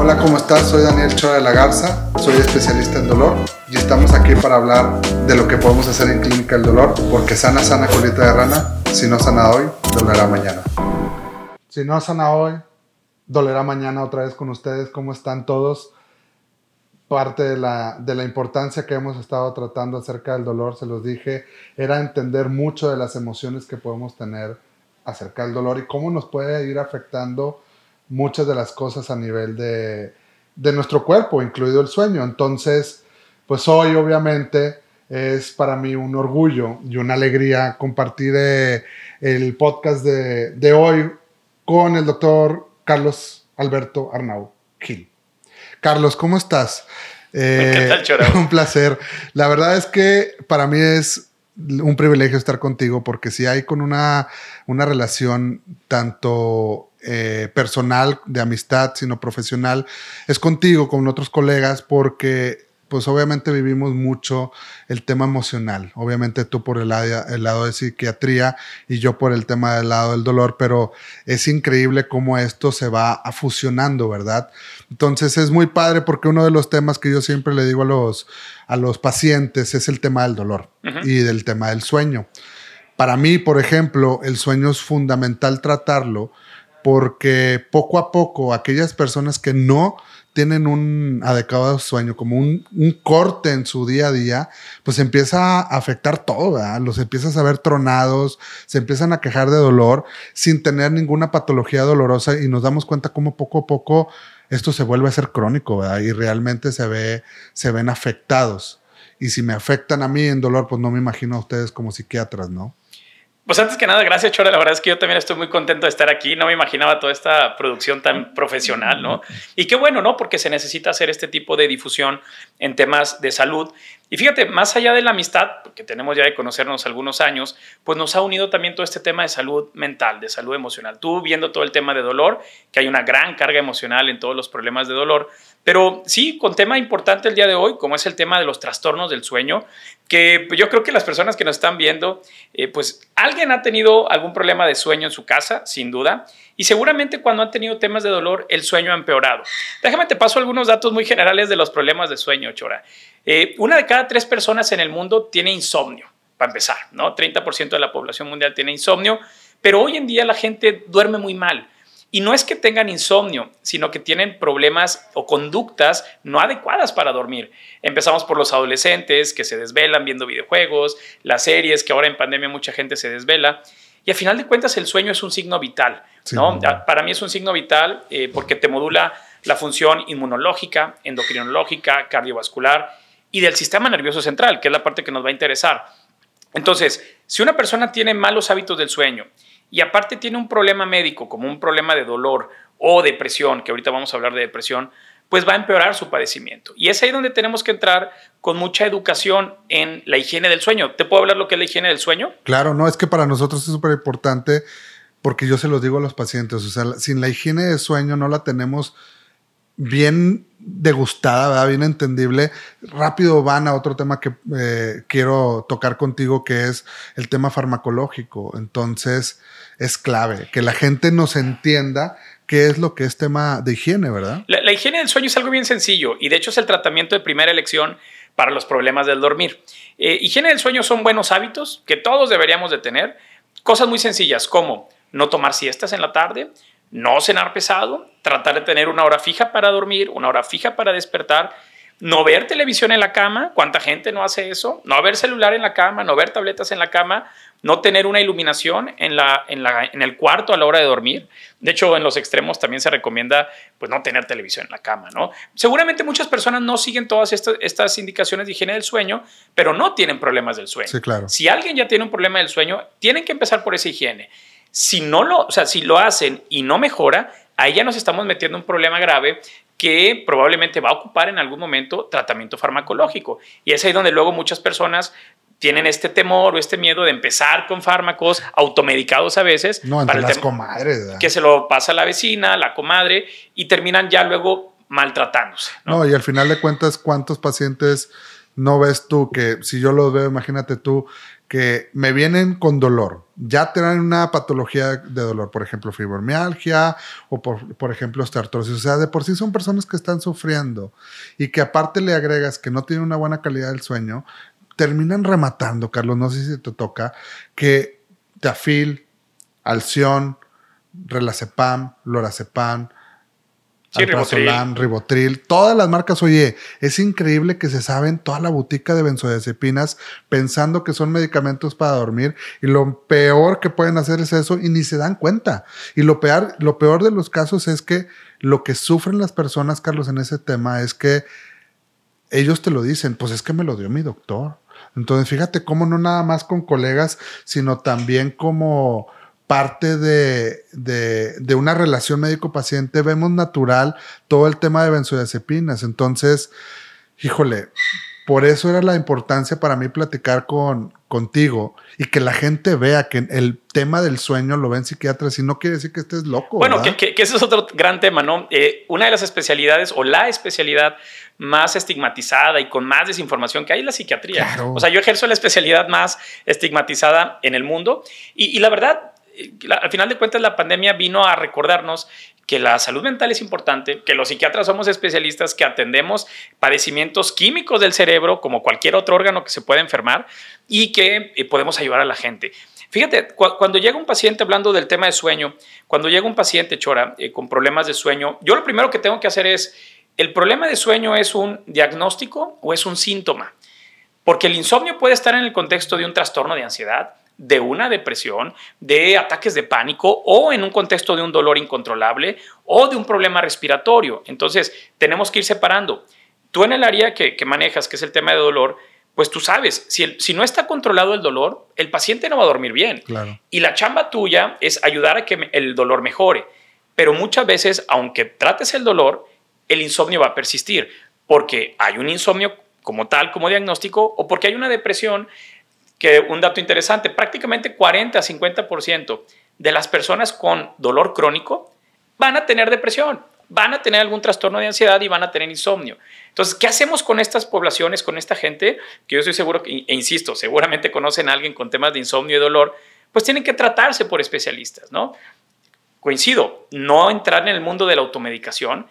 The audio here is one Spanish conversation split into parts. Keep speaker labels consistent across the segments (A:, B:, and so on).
A: Hola, ¿cómo estás? Soy Daniel Chora de la Garza, soy especialista en dolor y estamos aquí para hablar de lo que podemos hacer en Clínica del Dolor, porque sana, sana colita de rana, si no sana hoy, dolerá mañana. Si no sana hoy, dolerá mañana otra vez con ustedes. ¿Cómo están todos? Parte de la, de la importancia que hemos estado tratando acerca del dolor, se los dije, era entender mucho de las emociones que podemos tener acerca del dolor y cómo nos puede ir afectando muchas de las cosas a nivel de, de nuestro cuerpo, incluido el sueño. Entonces, pues hoy obviamente es para mí un orgullo y una alegría compartir eh, el podcast de, de, hoy con el doctor Carlos Alberto Arnau Gil. Carlos, ¿cómo estás?
B: Eh, ¿Qué tal,
A: un placer. La verdad es que para mí es un privilegio estar contigo porque si hay con una, una relación tanto eh, personal, de amistad, sino profesional, es contigo, con otros colegas, porque pues obviamente vivimos mucho el tema emocional, obviamente tú por el, el, lado de psiquiatría y yo por el tema del lado del dolor, pero es increíble cómo esto se va fusionando, ¿verdad? Entonces es muy padre porque uno de los temas que yo siempre le digo a los, a los pacientes es el tema del dolor y del tema del sueño. Para mí, por ejemplo, el sueño es fundamental tratarlo porque poco a poco aquellas personas que no tienen un adecuado sueño, como un, corte en su día a día, pues empieza a afectar todo, ¿verdad? Los empiezas a ver tronados, se empiezan a quejar de dolor sin tener ninguna patología dolorosa y nos damos cuenta cómo poco a poco esto se vuelve a ser crónico, ¿verdad? Y realmente se, ve, se ven afectados. Y si me afectan a mí en dolor, pues no me imagino a ustedes como psiquiatras, ¿no?
B: Pues antes que nada, gracias Chora. La verdad es que yo también estoy muy contento de estar aquí. No me imaginaba toda esta producción tan profesional, ¿no? Y qué bueno, ¿no? Porque se necesita hacer este tipo de difusión en temas de salud. Y fíjate, más allá de la amistad, que tenemos ya de conocernos algunos años, pues nos ha unido también todo este tema de salud mental, de salud emocional. Tú viendo todo el tema de dolor, que hay una gran carga emocional en todos los problemas de dolor, pero sí, con tema importante el día de hoy, como es el tema de los trastornos del sueño, que yo creo que las personas que nos están viendo, eh, pues alguien ha tenido algún problema de sueño en su casa, sin duda, y seguramente cuando han tenido temas de dolor, el sueño ha empeorado. Déjame te paso algunos datos muy generales de los problemas de sueño, Chora. Eh, una de cada tres personas en el mundo tiene insomnio, para empezar, ¿no? 30% de la población mundial tiene insomnio, pero hoy en día la gente duerme muy mal. Y no es que tengan insomnio, sino que tienen problemas o conductas no adecuadas para dormir. Empezamos por los adolescentes que se desvelan viendo videojuegos, las series, que ahora en pandemia mucha gente se desvela. Y al final de cuentas el sueño es un signo vital. ¿no? Para mí es un signo vital eh, porque te modula la función inmunológica, endocrinológica, cardiovascular y del sistema nervioso central, que es la parte que nos va a interesar. Entonces, si una persona tiene malos hábitos del sueño, y aparte tiene un problema médico, como un problema de dolor o depresión, que ahorita vamos a hablar de depresión, pues va a empeorar su padecimiento. Y es ahí donde tenemos que entrar con mucha educación en la higiene del sueño. ¿Te puedo hablar lo que es la higiene del sueño?
A: Claro, no, es que para nosotros es súper importante porque yo se los digo a los pacientes, o sea, sin la higiene del sueño no la tenemos bien degustada, bien entendible. Rápido van a otro tema que eh, quiero tocar contigo, que es el tema farmacológico. Entonces, es clave que la gente nos entienda qué es lo que es tema de higiene, ¿verdad?
B: La, higiene del sueño es algo bien sencillo y de hecho es el tratamiento de primera elección para los problemas del dormir. Eh, higiene del sueño son buenos hábitos que todos deberíamos de tener. Cosas muy sencillas como no tomar siestas en la tarde, no cenar pesado, tratar de tener una hora fija para dormir, una hora fija para despertar, no ver televisión en la cama, ¿cuánta gente no hace eso? No ver celular en la cama, no ver tabletas en la cama, no tener una iluminación en, la, en, la, en el cuarto a la hora de dormir. De hecho, en los extremos también se recomienda pues, no tener televisión en la cama. ¿no? Seguramente muchas personas no siguen todas estas, estas indicaciones de higiene del sueño, pero no tienen problemas del sueño.
A: Sí, claro.
B: Si alguien ya tiene un problema del sueño, tienen que empezar por esa higiene. Si no lo, o sea, si lo hacen y no mejora, ahí ya nos estamos metiendo en un problema grave que probablemente va a ocupar en algún momento tratamiento farmacológico. Y es ahí donde luego muchas personas tienen este temor o este miedo de empezar con fármacos automedicados a veces.
A: No, entre las comadres.
B: Que se lo pasa a la vecina, la comadre, y terminan ya luego maltratándose.
A: ¿no? y al final de cuentas, ¿cuántos pacientes no ves tú que si yo los veo, imagínate tú, que me vienen con dolor, ya tienen una patología de dolor, por ejemplo, fibromialgia o por, por ejemplo, osteoartrosis. O sea, de por sí son personas que están sufriendo y que aparte le agregas que no tienen una buena calidad del sueño, terminan rematando, Carlos, no sé si te toca, que Tafil, Alción, Relacepam, Lorazepam,
B: Sí,
A: Alprazolam, Ribotril, todas las marcas, oye, es increíble que se saben toda la botica de benzodiazepinas pensando que son medicamentos para dormir y lo peor que pueden hacer es eso y ni se dan cuenta. Y lo peor, lo peor de los casos es que lo que sufren las personas, Carlos, en ese tema es que ellos te lo dicen, pues es que me lo dio mi doctor. Entonces, fíjate cómo no nada más con colegas, sino también como parte de, de, una relación médico-paciente, vemos natural todo el tema de benzodiazepinas. Entonces, híjole, por eso era la importancia para mí platicar con, contigo y que la gente vea que el tema del sueño lo ven psiquiatras y no quiere decir que estés loco.
B: Bueno, que, que, ese es otro gran tema, ¿no? Eh, una de las especialidades o la especialidad más estigmatizada y con más desinformación que hay es la psiquiatría. O sea, yo ejerzo la especialidad más estigmatizada en el mundo y, y la verdad, al final de cuentas la pandemia vino a recordarnos que la salud mental es importante, que los psiquiatras somos especialistas que atendemos padecimientos químicos del cerebro como cualquier otro órgano que se pueda enfermar y que eh, podemos ayudar a la gente. Fíjate, cuando llega un paciente hablando del tema de sueño, cuando llega un paciente chora eh, con problemas de sueño, yo lo primero que tengo que hacer es, ¿el problema de sueño es un diagnóstico o es un síntoma? Porque el insomnio puede estar en el contexto de un trastorno de ansiedad, de una depresión, de ataques de pánico o en un contexto de un dolor incontrolable o de un problema respiratorio. Entonces, tenemos que ir separando. Tú en el área que, manejas, que es el tema de dolor, pues tú sabes, si, si, no está controlado el dolor, el paciente no va a dormir bien. Y la chamba tuya es ayudar a que el dolor mejore. Pero muchas veces, aunque trates el dolor, el insomnio va a persistir, porque hay un insomnio como tal, como diagnóstico, o porque hay una depresión que un dato interesante, prácticamente 40 a 50% de las personas con dolor crónico van a tener depresión, van a tener algún trastorno de ansiedad y van a tener insomnio. Entonces, ¿qué hacemos con estas poblaciones, con esta gente? Que yo estoy seguro, e insisto, seguramente conocen a alguien con temas de insomnio y dolor, pues tienen que tratarse por especialistas, ¿no? Coincido, no entrar en el mundo de la automedicación.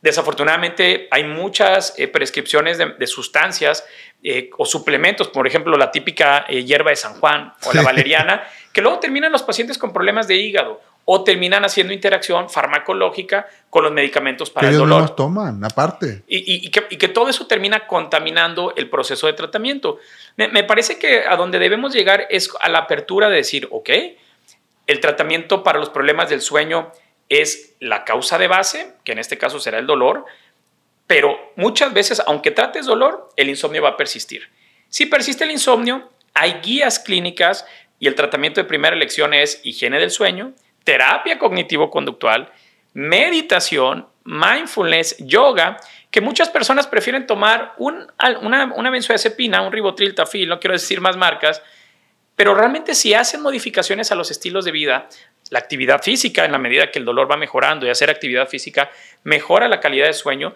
B: Desafortunadamente hay muchas eh, prescripciones de sustancias eh, o suplementos, por ejemplo, la típica eh, hierba de San Juan o la valeriana, que luego terminan los pacientes con problemas de hígado o terminan haciendo interacción farmacológica con los medicamentos para el dolor.
A: No toman, aparte.
B: Y, que, todo eso termina contaminando el proceso de tratamiento. Me, me, parece que a donde debemos llegar es a la apertura de decir, ok, el tratamiento para los problemas del sueño es la causa de base, que en este caso será el dolor, pero muchas veces, aunque trates dolor, el insomnio va a persistir. Si persiste el insomnio, hay guías clínicas y el tratamiento de primera elección es higiene del sueño, terapia cognitivo-conductual, meditación, mindfulness, yoga, que muchas personas prefieren tomar un, una, una benzodiazepina, un ribotril, tafil, no quiero decir más marcas, pero realmente si hacen modificaciones a los estilos de vida, la actividad física, en la medida que el dolor va mejorando y hacer actividad física mejora la calidad de sueño,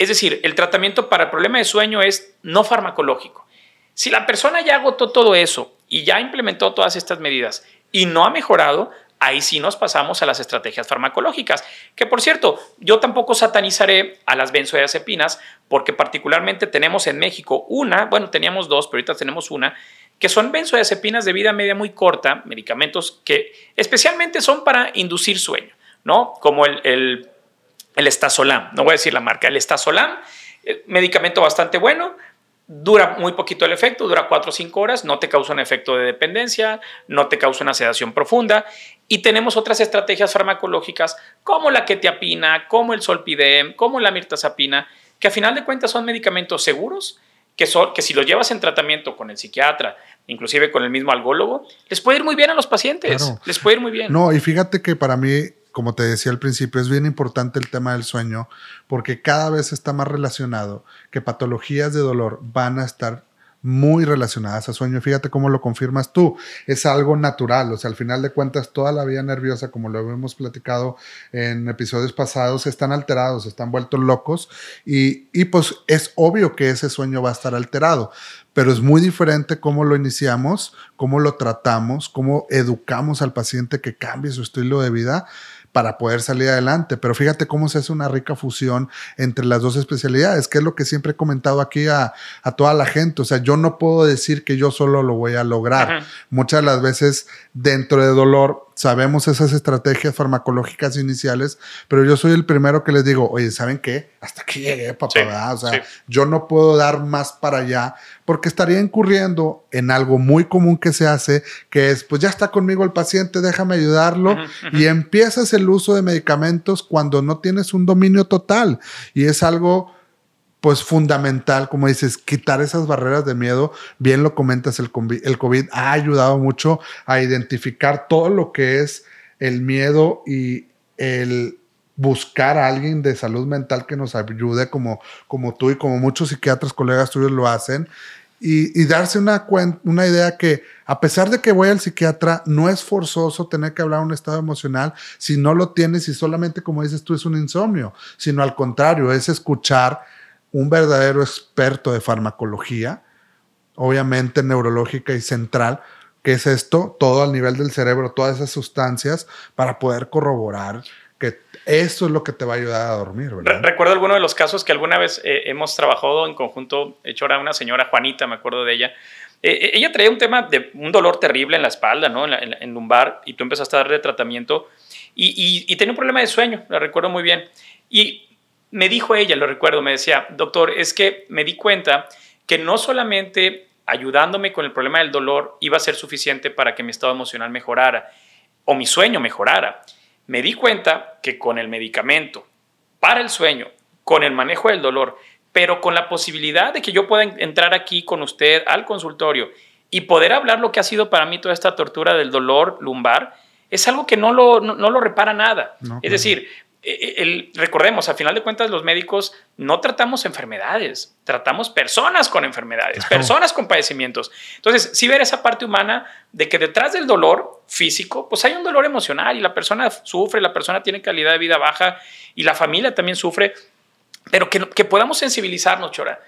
B: es decir, el tratamiento para el problema de sueño es no farmacológico. Si la persona ya agotó todo eso y ya implementó todas estas medidas y no ha mejorado, ahí sí nos pasamos a las estrategias farmacológicas. Que por cierto, yo tampoco satanizaré a las benzodiazepinas porque particularmente tenemos en México una, bueno, teníamos dos, pero ahorita tenemos una, que son benzodiazepinas de vida media muy corta, medicamentos que especialmente son para inducir sueño, ¿no? Como el, el el Estazolam, no voy a decir la marca, el Estazolam, eh, medicamento bastante bueno, dura muy poquito el efecto, dura 4 o 5 horas, no te causa un efecto de dependencia, no te causa una sedación profunda. Y tenemos otras estrategias farmacológicas como la ketiapina, como el solpidem, como la mirtazapina, que a final de cuentas son medicamentos seguros, que, son, que si los llevas en tratamiento con el psiquiatra, inclusive con el mismo algólogo, les puede ir muy bien a los pacientes, les puede ir muy bien.
A: No, y fíjate que para mí como te decía al principio, es bien importante el tema del sueño porque cada vez está más relacionado que patologías de dolor van a estar muy relacionadas a sueño. Fíjate cómo lo confirmas tú. Es algo natural. O sea, al final de cuentas, toda la vía nerviosa, como lo hemos platicado en episodios pasados, están alterados, están vueltos locos. Y, y pues es obvio que ese sueño va a estar alterado. Pero es muy diferente cómo lo iniciamos, cómo lo tratamos, cómo educamos al paciente que cambie su estilo de vida para poder salir adelante. Pero fíjate cómo se hace una rica fusión entre las dos especialidades, que es lo que siempre he comentado aquí a, toda la gente. O sea, yo no puedo decir que yo solo lo voy a lograr. Muchas de las veces dentro de dolor sabemos esas estrategias farmacológicas iniciales, pero yo soy el primero que les digo, oye, ¿saben qué? Hasta aquí llegué, papá, O sea, yo no puedo dar más para allá porque estaría incurriendo en algo muy común que se hace, que es, pues ya está conmigo el paciente, déjame ayudarlo, y empiezas el uso de medicamentos cuando no tienes un dominio total. Y es algo pues fundamental, como dices, quitar esas barreras de miedo. Bien lo comentas, el COVID, el COVID ha ayudado mucho a identificar todo lo que es el miedo y el buscar a alguien de salud mental que nos ayude, como, como tú y como muchos psiquiatras, colegas tuyos lo hacen, y, darse una, una idea que a pesar de que voy al psiquiatra, no es forzoso tener que hablar un estado emocional si no lo tienes y solamente, como dices tú, es un insomnio, sino al contrario, es escuchar un verdadero experto de farmacología, obviamente neurológica y central, que es esto, todo al nivel del cerebro, todas esas sustancias, para poder corroborar que eso es lo que te va a ayudar a dormir.
B: Recuerdo alguno de los casos que alguna vez eh, hemos trabajado en conjunto, hecho era una señora Juanita, me acuerdo de ella. Eh, eh, ella traía un tema de un dolor terrible en la espalda, ¿no? En, lumbar, y tú empezaste a darle tratamiento y, y, tenía un problema de sueño, la recuerdo muy bien. Y me dijo ella, lo recuerdo, me decía, doctor, es que me di cuenta que no solamente ayudándome con el problema del dolor iba a ser suficiente para que mi estado emocional mejorara o mi sueño mejorara. Me di cuenta que con el medicamento para el sueño, con el manejo del dolor, pero con la posibilidad de que yo pueda entrar aquí con usted al consultorio y poder hablar lo que ha sido para mí toda esta tortura del dolor lumbar, es algo que no lo, no, lo repara nada. es decir, el, recordemos, a final de cuentas los médicos no tratamos enfermedades, tratamos personas con enfermedades, personas con padecimientos. Entonces, si ver esa parte humana de que detrás del dolor físico, pues hay un dolor emocional y la persona sufre, la persona tiene calidad de vida baja y la familia también sufre, pero que, que podamos sensibilizarnos, Chora,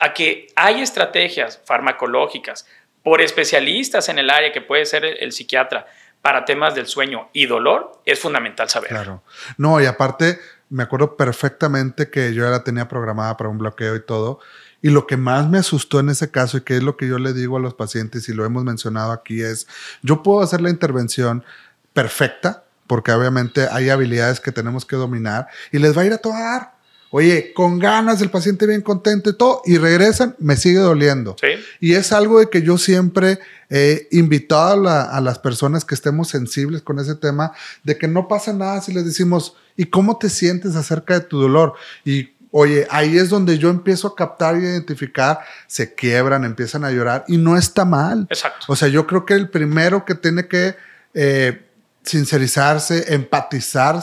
B: a que hay estrategias farmacológicas por especialistas en el área, que puede ser el psiquiatra, para temas del sueño y dolor, es fundamental saber.
A: Claro. No, y aparte, me acuerdo perfectamente que yo ya la tenía programada para un bloqueo y todo. Y lo que más me asustó en ese caso, y que es lo que yo le digo a los pacientes, y lo hemos mencionado aquí, es, yo puedo hacer la intervención perfecta, porque obviamente hay habilidades que tenemos que dominar, y les va a ir a tocar Oye, con ganas, el paciente bien contento y todo, y regresan, me sigue doliendo.
B: ¿Sí?
A: Y es algo de que yo siempre he invitado a, las personas que estemos sensibles con ese tema, de que no pasa nada si les decimos, ¿y cómo te sientes acerca de tu dolor? Y Oye, ahí es donde yo empiezo a captar y identificar, se quiebran, empiezan a llorar y no está mal.
B: Exacto.
A: O sea, yo creo que el primero que tiene que eh, sincerizarse, empatizar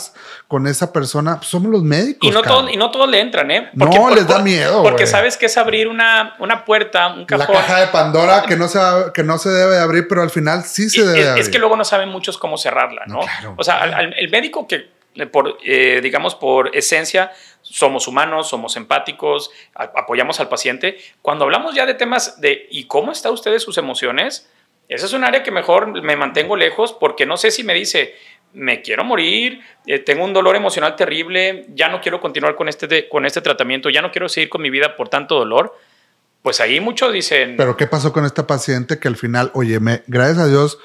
A: con esa persona, pues, somos los médicos.
B: Y no, todos, y no todos le entran, ¿eh?
A: no, les da miedo.
B: Porque sabes que es abrir una, una puerta, un cajón.
A: La caja de Pandora que no, se, que no se debe abrir, pero al final sí se debe
B: es,
A: abrir.
B: Es que luego no saben muchos cómo cerrarla, ¿no? O sea, el médico que, por, eh, digamos, por esencia, somos humanos, somos empáticos, apoyamos al paciente. Cuando hablamos ya de temas de ¿y cómo está usted de sus emociones? Esa es un área que mejor me mantengo lejos porque no sé si me dice, me quiero morir, eh, tengo un dolor emocional terrible, ya no quiero continuar con este, con este tratamiento, ya no quiero seguir con mi vida por tanto dolor. Pues ahí muchos dicen...
A: Pero ¿qué pasó con esta paciente que al final, oye, me, gracias a Dios,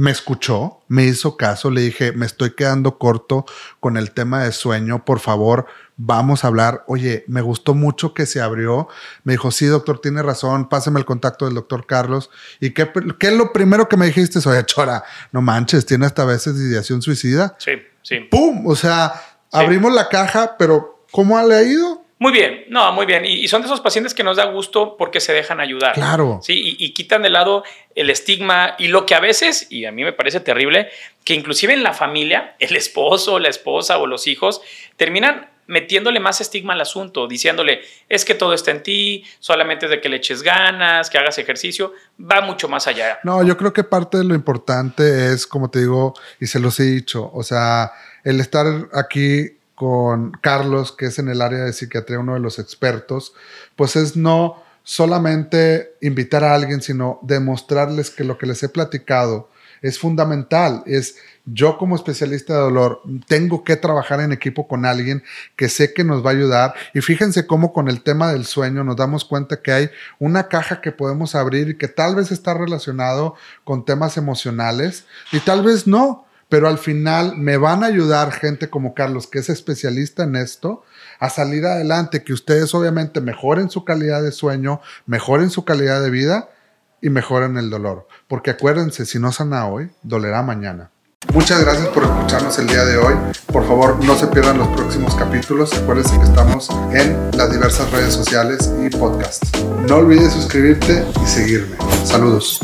A: me escuchó, me hizo caso, le dije, me estoy quedando corto con el tema de sueño, por favor, vamos a hablar. Oye, me gustó mucho que se abrió. Me dijo, sí, doctor, tiene razón, pásame el contacto del doctor Carlos. ¿Y qué, qué es lo primero que me dijiste? Oye, Chora, no manches, tiene hasta veces ideación suicida.
B: Sí, sí.
A: ¡Pum! O sea, abrimos la caja, pero ¿cómo ha leído?
B: Muy bien, no, muy bien. Y, son de esos pacientes que nos da gusto porque se dejan ayudar.
A: Claro.
B: Sí, y, y, quitan de lado el estigma y lo que a veces, y a mí me parece terrible, que inclusive en la familia, el esposo, la esposa o los hijos terminan metiéndole más estigma al asunto, diciéndole, es que todo está en ti, solamente es de que le eches ganas, que hagas ejercicio, va mucho más allá.
A: No, yo creo que parte de lo importante es, como te digo, y se los he dicho, o sea, el estar aquí con Carlos, que es en el área de psiquiatría uno de los expertos, pues es no solamente invitar a alguien, sino demostrarles que lo que les he platicado es fundamental. Es yo como especialista de dolor tengo que trabajar en equipo con alguien que sé que nos va a ayudar. Y fíjense cómo con el tema del sueño nos damos cuenta que hay una caja que podemos abrir y que tal vez está relacionado con temas emocionales y tal vez no. Pero al final me van a ayudar gente como Carlos, que es especialista en esto, a salir adelante, que ustedes obviamente mejoren su calidad de sueño, mejoren su calidad de vida y mejoren el dolor. Porque acuérdense, si no sana hoy, dolerá mañana. Muchas gracias por escucharnos el día de hoy. Por favor, no se pierdan los próximos capítulos. Acuérdense que estamos en las diversas redes sociales y podcasts. No olvides suscribirte y seguirme. Saludos.